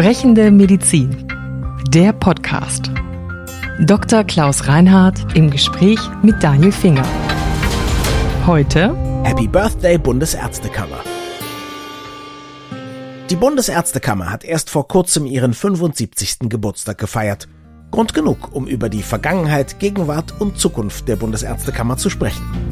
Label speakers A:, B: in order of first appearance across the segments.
A: Sprechende Medizin. Der Podcast. Dr. Klaus Reinhardt im Gespräch mit Daniel Finger. Heute
B: Happy Birthday Bundesärztekammer. Die Bundesärztekammer hat erst vor kurzem ihren 75. Geburtstag gefeiert. Grund genug, um über die Vergangenheit, Gegenwart und Zukunft der Bundesärztekammer zu sprechen.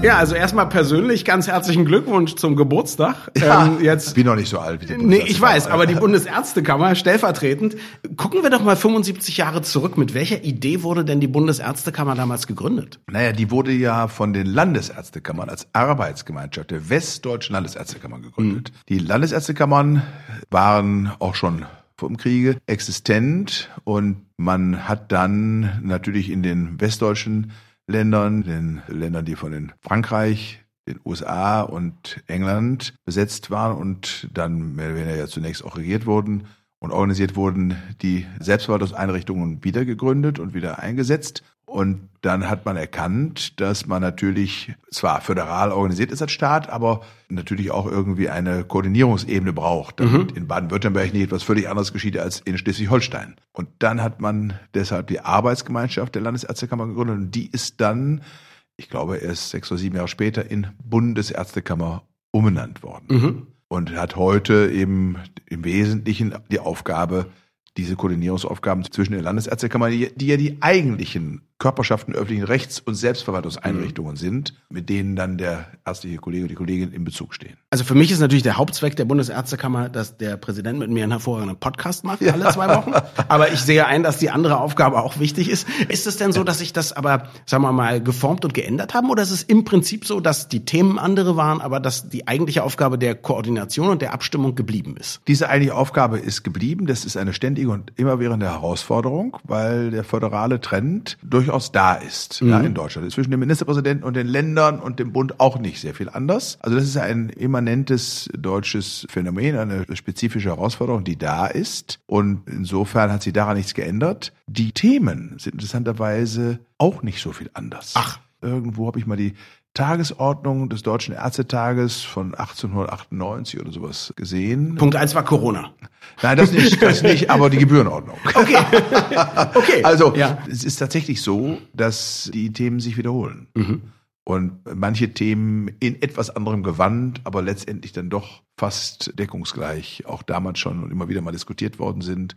C: Ja, also erstmal persönlich ganz herzlichen Glückwunsch zum Geburtstag.
D: Ja, ähm, jetzt bin noch nicht so alt wie
C: die Nee, ich weiß, aber die Bundesärztekammer stellvertretend. Gucken wir doch mal 75 Jahre zurück. Mit welcher Idee wurde denn die Bundesärztekammer damals gegründet?
D: Naja, die wurde ja von den Landesärztekammern als Arbeitsgemeinschaft der Westdeutschen Landesärztekammer gegründet. Mhm. Die Landesärztekammern waren auch schon vor dem Kriege existent und man hat dann natürlich in den westdeutschen Ländern, den Ländern, die von den Frankreich, den USA und England besetzt waren und dann mehr oder weniger ja zunächst auch regiert wurden und organisiert wurden, die Selbstverwaltungseinrichtungen wieder gegründet und wieder eingesetzt. Und dann hat man erkannt, dass man natürlich zwar föderal organisiert ist als Staat, aber natürlich auch irgendwie eine Koordinierungsebene braucht, damit mhm. in Baden-Württemberg nicht etwas völlig anderes geschieht als in Schleswig-Holstein. Und dann hat man deshalb die Arbeitsgemeinschaft der Landesärztekammer gegründet und die ist dann, ich glaube, erst sechs oder sieben Jahre später in Bundesärztekammer umbenannt worden. Mhm. Und hat heute eben im Wesentlichen die Aufgabe, diese Koordinierungsaufgaben zwischen den Landesärztekammern, die, die ja die eigentlichen Körperschaften öffentlichen Rechts- und Selbstverwaltungseinrichtungen mhm. sind, mit denen dann der ärztliche Kollege und die Kollegin in Bezug stehen.
C: Also für mich ist natürlich der Hauptzweck der Bundesärztekammer, dass der Präsident mit mir einen hervorragenden Podcast macht, ja. alle zwei Wochen. aber ich sehe ein, dass die andere Aufgabe auch wichtig ist. Ist es denn so, dass sich das aber, sagen wir mal, geformt und geändert haben? Oder ist es im Prinzip so, dass die Themen andere waren, aber dass die eigentliche Aufgabe der Koordination und der Abstimmung geblieben ist?
D: Diese eigentliche Aufgabe ist geblieben. Das ist eine ständige und immerwährende Herausforderung, weil der föderale Trend durch durchaus da ist mhm. ja, in Deutschland. Zwischen dem Ministerpräsidenten und den Ländern und dem Bund auch nicht sehr viel anders. Also das ist ein immanentes deutsches Phänomen, eine spezifische Herausforderung, die da ist. Und insofern hat sich daran nichts geändert. Die Themen sind interessanterweise auch nicht so viel anders.
C: Ach.
D: Irgendwo habe ich mal die Tagesordnung des Deutschen Ärztetages von 1898 oder sowas gesehen.
C: Punkt eins war Corona.
D: Nein, das nicht, das nicht, aber die Gebührenordnung.
C: Okay. okay.
D: Also, ja. es ist tatsächlich so, dass die Themen sich wiederholen. Mhm. Und manche Themen in etwas anderem Gewand, aber letztendlich dann doch fast deckungsgleich auch damals schon und immer wieder mal diskutiert worden sind.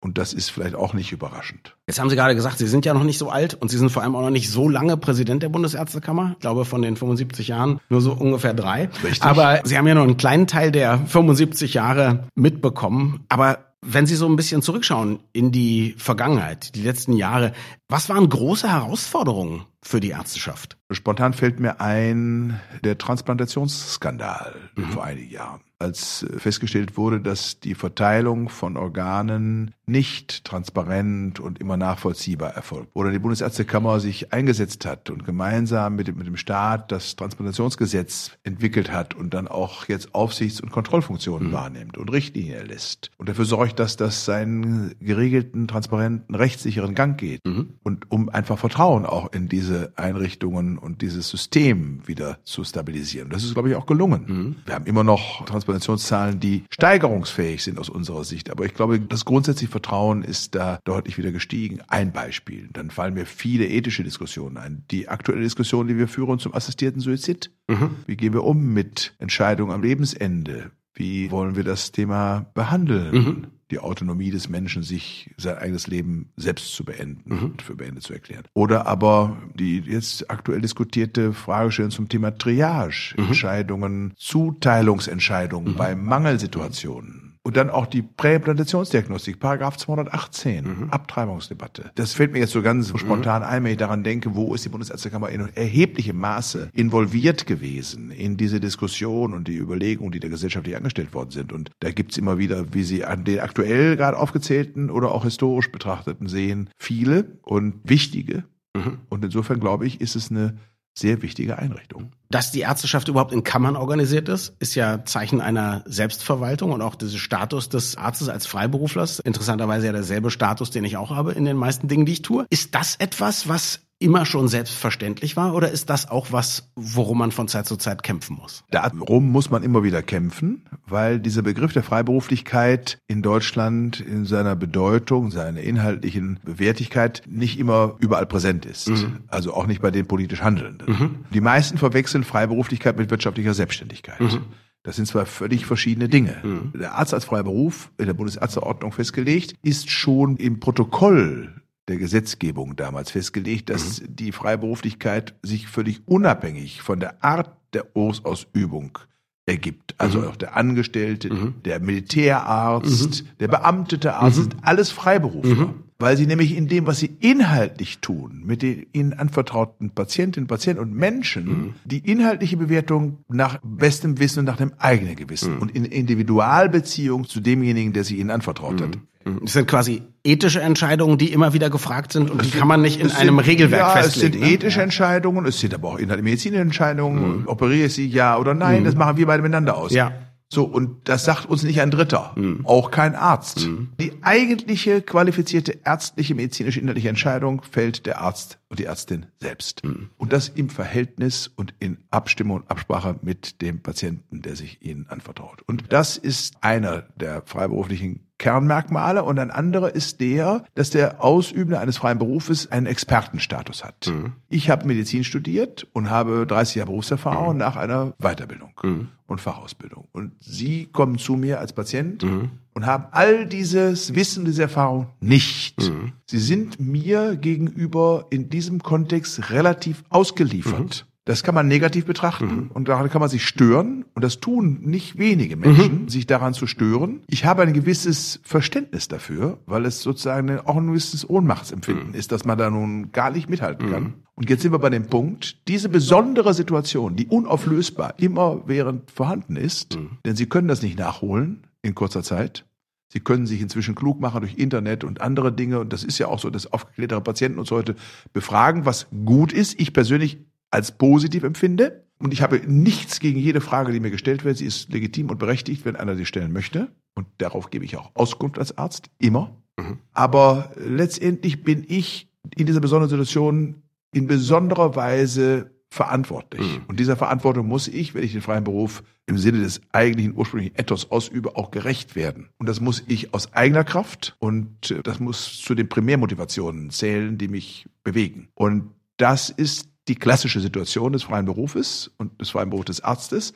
D: Und das ist vielleicht auch nicht überraschend.
C: Jetzt haben Sie gerade gesagt, Sie sind ja noch nicht so alt und Sie sind vor allem auch noch nicht so lange Präsident der Bundesärztekammer. Ich glaube, von den 75 Jahren nur so ungefähr drei.
D: Richtig.
C: Aber Sie haben ja nur einen kleinen Teil der 75 Jahre mitbekommen. Aber wenn Sie so ein bisschen zurückschauen in die Vergangenheit, die letzten Jahre, was waren große Herausforderungen für die Ärzteschaft?
D: Spontan fällt mir ein der Transplantationsskandal mhm. vor einigen Jahren als festgestellt wurde, dass die Verteilung von Organen nicht transparent und immer nachvollziehbar erfolgt. Oder die Bundesärztekammer sich eingesetzt hat und gemeinsam mit dem, mit dem Staat das Transplantationsgesetz entwickelt hat und dann auch jetzt Aufsichts- und Kontrollfunktionen mhm. wahrnimmt und Richtlinien erlässt und dafür sorgt, dass das seinen geregelten, transparenten, rechtssicheren Gang geht. Mhm. Und um einfach Vertrauen auch in diese Einrichtungen und dieses System wieder zu stabilisieren. Das ist, glaube ich, auch gelungen. Mhm. Wir haben immer noch Trans Transplantationszahlen, die steigerungsfähig sind aus unserer Sicht. Aber ich glaube, das grundsätzliche Vertrauen ist da deutlich wieder gestiegen. Ein Beispiel. Dann fallen mir viele ethische Diskussionen ein. Die aktuelle Diskussion, die wir führen zum assistierten Suizid. Mhm. Wie gehen wir um mit Entscheidungen am Lebensende? Wie wollen wir das Thema behandeln? Mhm die Autonomie des Menschen, sich sein eigenes Leben selbst zu beenden mhm. und für beendet zu erklären. Oder aber die jetzt aktuell diskutierte Fragestellung zum Thema Triage, mhm. Entscheidungen, Zuteilungsentscheidungen mhm. bei Mangelsituationen. Und dann auch die Präimplantationsdiagnostik, Paragraph 218, mhm. Abtreibungsdebatte. Das fällt mir jetzt so ganz mhm. spontan ein, wenn ich daran denke, wo ist die Bundesärztekammer in erheblichem Maße involviert gewesen in diese Diskussion und die Überlegungen, die der gesellschaftlich angestellt worden sind. Und da gibt's immer wieder, wie Sie an den aktuell gerade aufgezählten oder auch historisch betrachteten sehen, viele und wichtige. Mhm. Und insofern glaube ich, ist es eine sehr wichtige Einrichtung.
C: Dass die Ärzteschaft überhaupt in Kammern organisiert ist, ist ja Zeichen einer Selbstverwaltung und auch dieser Status des Arztes als Freiberuflers. Interessanterweise ja derselbe Status, den ich auch habe in den meisten Dingen, die ich tue. Ist das etwas, was immer schon selbstverständlich war oder ist das auch was, worum man von Zeit zu Zeit kämpfen muss?
D: Darum muss man immer wieder kämpfen, weil dieser Begriff der Freiberuflichkeit in Deutschland in seiner Bedeutung, seiner inhaltlichen Wertigkeit nicht immer überall präsent ist. Mhm. Also auch nicht bei den politisch Handelnden. Mhm. Die meisten verwechseln Freiberuflichkeit mit wirtschaftlicher Selbstständigkeit. Mhm. Das sind zwar völlig verschiedene Dinge. Mhm. Der Arzt als freier Beruf in der Bundesärzteordnung festgelegt, ist schon im Protokoll der Gesetzgebung damals festgelegt, dass mhm. die Freiberuflichkeit sich völlig unabhängig von der Art der Berufsausübung ergibt. Also mhm. auch der Angestellte, mhm. der Militärarzt, mhm. der beamtete Arzt, sind mhm. alles Freiberufler. Mhm. Weil sie nämlich in dem, was sie inhaltlich tun, mit den ihnen anvertrauten Patientinnen, Patienten und Menschen, die inhaltliche Bewertung nach bestem Wissen und nach dem eigenen Gewissen und in Individualbeziehung zu demjenigen, der sie ihnen anvertraut hat,
C: das sind quasi ethische Entscheidungen, die immer wieder gefragt sind und die kann man nicht in einem
D: sind,
C: Regelwerk
D: ja,
C: festlegen.
D: Es sind ne? ethische Entscheidungen, es sind aber auch inhaltliche medizinische Entscheidungen. Mhm. Operiere ich sie ja oder nein, mhm. das machen wir beide miteinander aus.
C: Ja.
D: So, und das sagt uns nicht ein Dritter, mhm. auch kein Arzt. Mhm. Die eigentliche qualifizierte ärztliche, medizinische, inhaltliche Entscheidung fällt der Arzt und die Ärztin selbst. Mhm. Und das im Verhältnis und in Abstimmung und Absprache mit dem Patienten, der sich ihnen anvertraut. Und das ist einer der freiberuflichen Kernmerkmale und ein anderer ist der, dass der Ausübende eines freien Berufes einen Expertenstatus hat. Mhm. Ich habe Medizin studiert und habe 30 Jahre Berufserfahrung mhm. nach einer Weiterbildung mhm. und Fachausbildung. Und Sie kommen zu mir als Patient mhm. Und haben all dieses Wissen, diese Erfahrung nicht. Mhm. Sie sind mir gegenüber in diesem Kontext relativ ausgeliefert. Mhm. Das kann man negativ betrachten mhm. und daran kann man sich stören. Und das tun nicht wenige Menschen, mhm. sich daran zu stören. Ich habe ein gewisses Verständnis dafür, weil es sozusagen auch ein gewisses Ohnmachtsempfinden mhm. ist, dass man da nun gar nicht mithalten kann. Mhm. Und jetzt sind wir bei dem Punkt, diese besondere Situation, die unauflösbar immerwährend vorhanden ist, mhm. denn Sie können das nicht nachholen in kurzer Zeit. Sie können sich inzwischen klug machen durch Internet und andere Dinge. Und das ist ja auch so, dass aufgeklärtere Patienten uns heute befragen, was gut ist. Ich persönlich als positiv empfinde. Und ich habe nichts gegen jede Frage, die mir gestellt wird. Sie ist legitim und berechtigt, wenn einer sie stellen möchte. Und darauf gebe ich auch Auskunft als Arzt, immer. Mhm. Aber letztendlich bin ich in dieser besonderen Situation in besonderer Weise verantwortlich. Mhm. Und dieser Verantwortung muss ich, wenn ich den freien Beruf im Sinne des eigentlichen ursprünglichen Ethos ausübe, auch gerecht werden. Und das muss ich aus eigener Kraft und äh, das muss zu den Primärmotivationen zählen, die mich bewegen. Und das ist die klassische Situation des freien Berufes und des freien Berufs des Arztes.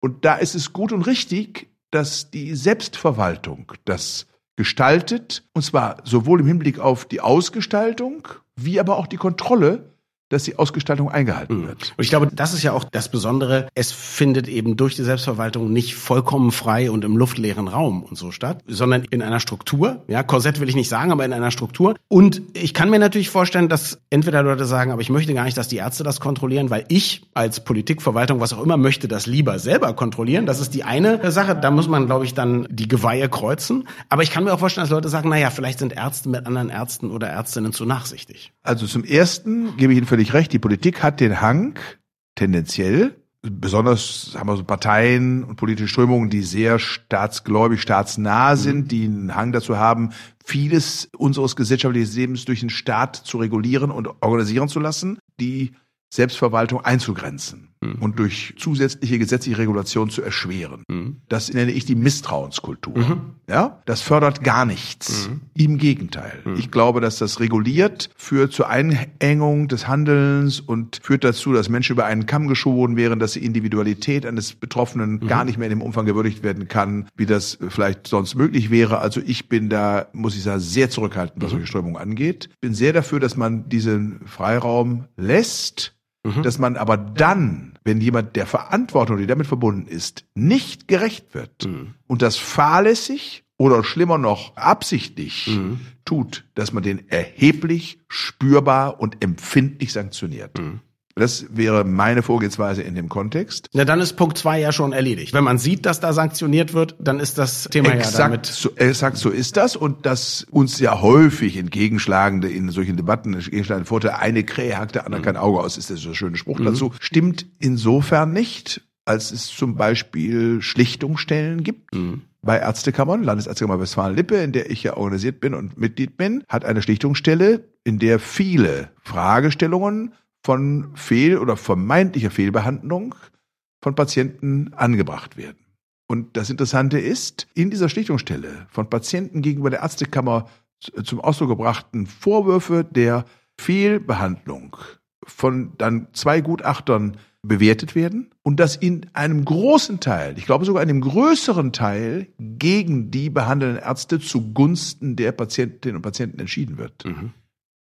D: Und da ist es gut und richtig, dass die Selbstverwaltung das gestaltet, und zwar sowohl im Hinblick auf die Ausgestaltung, wie aber auch die Kontrolle dass die Ausgestaltung eingehalten mhm. wird.
C: Und ich glaube, das ist ja auch das Besondere. Es findet eben durch die Selbstverwaltung nicht vollkommen frei und im luftleeren Raum und so statt, sondern in einer Struktur. Ja, Korsett will ich nicht sagen, aber in einer Struktur. Und ich kann mir natürlich vorstellen, dass entweder Leute sagen, aber ich möchte gar nicht, dass die Ärzte das kontrollieren, weil ich als Politikverwaltung, was auch immer, möchte das lieber selber kontrollieren. Das ist die eine Sache. Da muss man, glaube ich, dann die Geweihe kreuzen. Aber ich kann mir auch vorstellen, dass Leute sagen, naja, vielleicht sind Ärzte mit anderen Ärzten oder Ärztinnen zu nachsichtig.
D: Also zum ersten gebe ich Ihnen völlig völlig recht. Die Politik hat den Hang, tendenziell, besonders haben wir so Parteien und politische Strömungen, die sehr staatsgläubig, staatsnah mhm. sind, die einen Hang dazu haben, vieles unseres gesellschaftlichen Lebens durch den Staat zu regulieren und organisieren zu lassen, die Selbstverwaltung einzugrenzen mhm. und durch zusätzliche gesetzliche Regulation zu erschweren. Mhm. Das nenne ich die Misstrauenskultur. Mhm. Ja, das fördert gar nichts. Mhm. Im Gegenteil. Mhm. Ich glaube, dass das reguliert führt zur Einengung des Handelns und führt dazu, dass Menschen über einen Kamm geschoren wären, dass die Individualität eines Betroffenen mhm. gar nicht mehr in dem Umfang gewürdigt werden kann, wie das vielleicht sonst möglich wäre. Also ich bin da, muss ich sagen, sehr zurückhaltend, was solche Strömungen angeht. Bin sehr dafür, dass man diesen Freiraum lässt, Mhm. Dass man aber dann, wenn jemand der Verantwortung, die damit verbunden ist, nicht gerecht wird mhm. und das fahrlässig oder schlimmer noch absichtlich mhm. tut, dass man den erheblich spürbar und empfindlich sanktioniert. Das wäre meine Vorgehensweise in dem Kontext.
C: Na, dann ist Punkt zwei ja schon erledigt. Wenn man sieht, dass da sanktioniert wird, dann ist das Thema exakt ja damit.
D: So, exakt so ist das und das uns ja häufig entgegenschlagende in solchen Debatten entgegenschlagende Vorteil, eine Krähe hackt der andere mhm. kein Auge aus, ist das so ein schöner Spruch mhm. dazu, stimmt insofern nicht, als es zum Beispiel Schlichtungsstellen gibt. Mhm bei Ärztekammern. Landesärztekammer Westfalen-Lippe, in der ich ja organisiert bin und Mitglied bin, hat eine Schlichtungsstelle, in der viele Fragestellungen von Fehl- oder vermeintlicher Fehlbehandlung von Patienten angebracht werden. Und das Interessante ist, in dieser Schlichtungsstelle von Patienten gegenüber der Ärztekammer zum Ausdruck gebrachten Vorwürfe der Fehlbehandlung von dann zwei Gutachtern bewertet werden und dass in einem großen Teil, ich glaube sogar in einem größeren Teil, gegen die behandelnden Ärzte zugunsten der Patientinnen und Patienten entschieden wird. Mhm.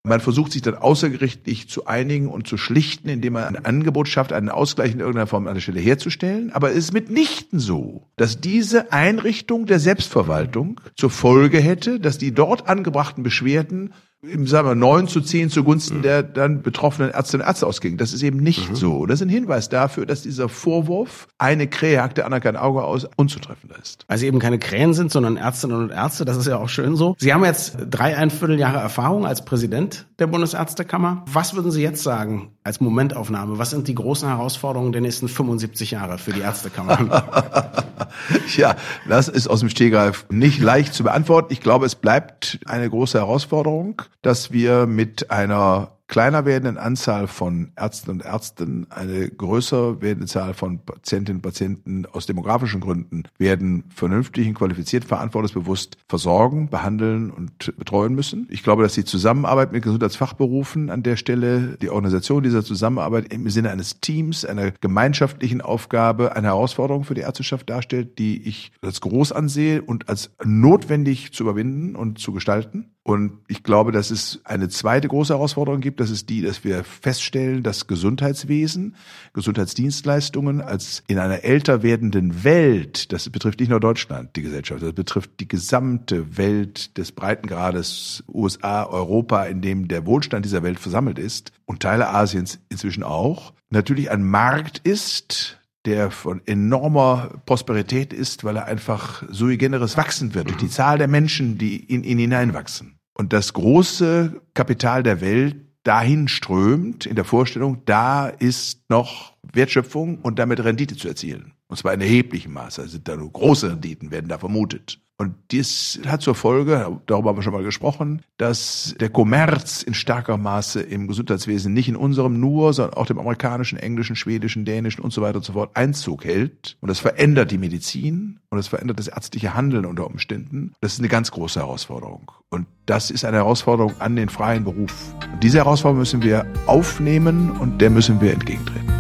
D: Man versucht sich dann außergerichtlich zu einigen und zu schlichten, indem man ein Angebot schafft, einen Ausgleich in irgendeiner Form an der Stelle herzustellen. Aber es ist mitnichten so, dass diese Einrichtung der Selbstverwaltung zur Folge hätte, dass die dort angebrachten Beschwerden im sagen wir, 9 zu 10 zugunsten mhm. der dann betroffenen Ärztinnen und Ärzte ausging. Das ist eben nicht mhm. so. Das ist ein Hinweis dafür, dass dieser Vorwurf, eine Krähe hackte Anna kein Auge aus, unzutreffend ist.
C: Weil sie eben keine Krähen sind, sondern Ärztinnen und Ärzte, das ist ja auch schön so. Sie haben jetzt drei, ein Vierteljahre Erfahrung als Präsident der Bundesärztekammer. Was würden Sie jetzt sagen als Momentaufnahme? Was sind die großen Herausforderungen der nächsten 75 Jahre für die Ärztekammer?
D: ja, das ist aus dem Stehgreif nicht leicht zu beantworten. Ich glaube, es bleibt eine große Herausforderung dass wir mit einer kleiner werdenden Anzahl von Ärzten und Ärzten, eine größer werdende Zahl von Patientinnen und Patienten aus demografischen Gründen werden vernünftig und qualifiziert, verantwortungsbewusst versorgen, behandeln und betreuen müssen. Ich glaube, dass die Zusammenarbeit mit Gesundheitsfachberufen an der Stelle, die Organisation dieser Zusammenarbeit im Sinne eines Teams, einer gemeinschaftlichen Aufgabe, eine Herausforderung für die Ärzteschaft darstellt, die ich als groß ansehe und als notwendig zu überwinden und zu gestalten. Und ich glaube, dass es eine zweite große Herausforderung gibt. Das ist die, dass wir feststellen, dass Gesundheitswesen, Gesundheitsdienstleistungen als in einer älter werdenden Welt, das betrifft nicht nur Deutschland, die Gesellschaft, das betrifft die gesamte Welt des Breitengrades USA, Europa, in dem der Wohlstand dieser Welt versammelt ist und Teile Asiens inzwischen auch, natürlich ein Markt ist, der von enormer Prosperität ist, weil er einfach sui generis wachsen wird, durch die Zahl der Menschen, die in ihn hineinwachsen. Und das große Kapital der Welt dahin strömt, in der Vorstellung, da ist noch Wertschöpfung und damit Rendite zu erzielen. Und zwar in erheblichem Maße. Also da nur große Renditen werden da vermutet. Und dies hat zur Folge, darüber haben wir schon mal gesprochen, dass der Kommerz in starker Maße im Gesundheitswesen nicht in unserem nur, sondern auch dem amerikanischen, englischen, schwedischen, dänischen und so weiter und so fort Einzug hält. Und das verändert die Medizin und das verändert das ärztliche Handeln unter Umständen. Das ist eine ganz große Herausforderung. Und das ist eine Herausforderung an den freien Beruf. Und diese Herausforderung müssen wir aufnehmen und der müssen wir entgegentreten.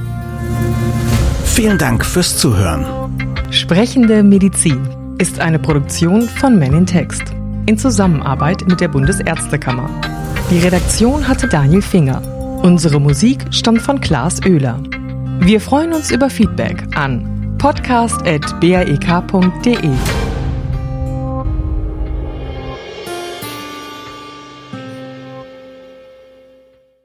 B: Vielen Dank fürs Zuhören.
A: Sprechende Medizin ist eine Produktion von Men in Text in Zusammenarbeit mit der Bundesärztekammer. Die Redaktion hatte Daniel Finger. Unsere Musik stammt von Klaas Oehler. Wir freuen uns über Feedback an podcast.brek.de.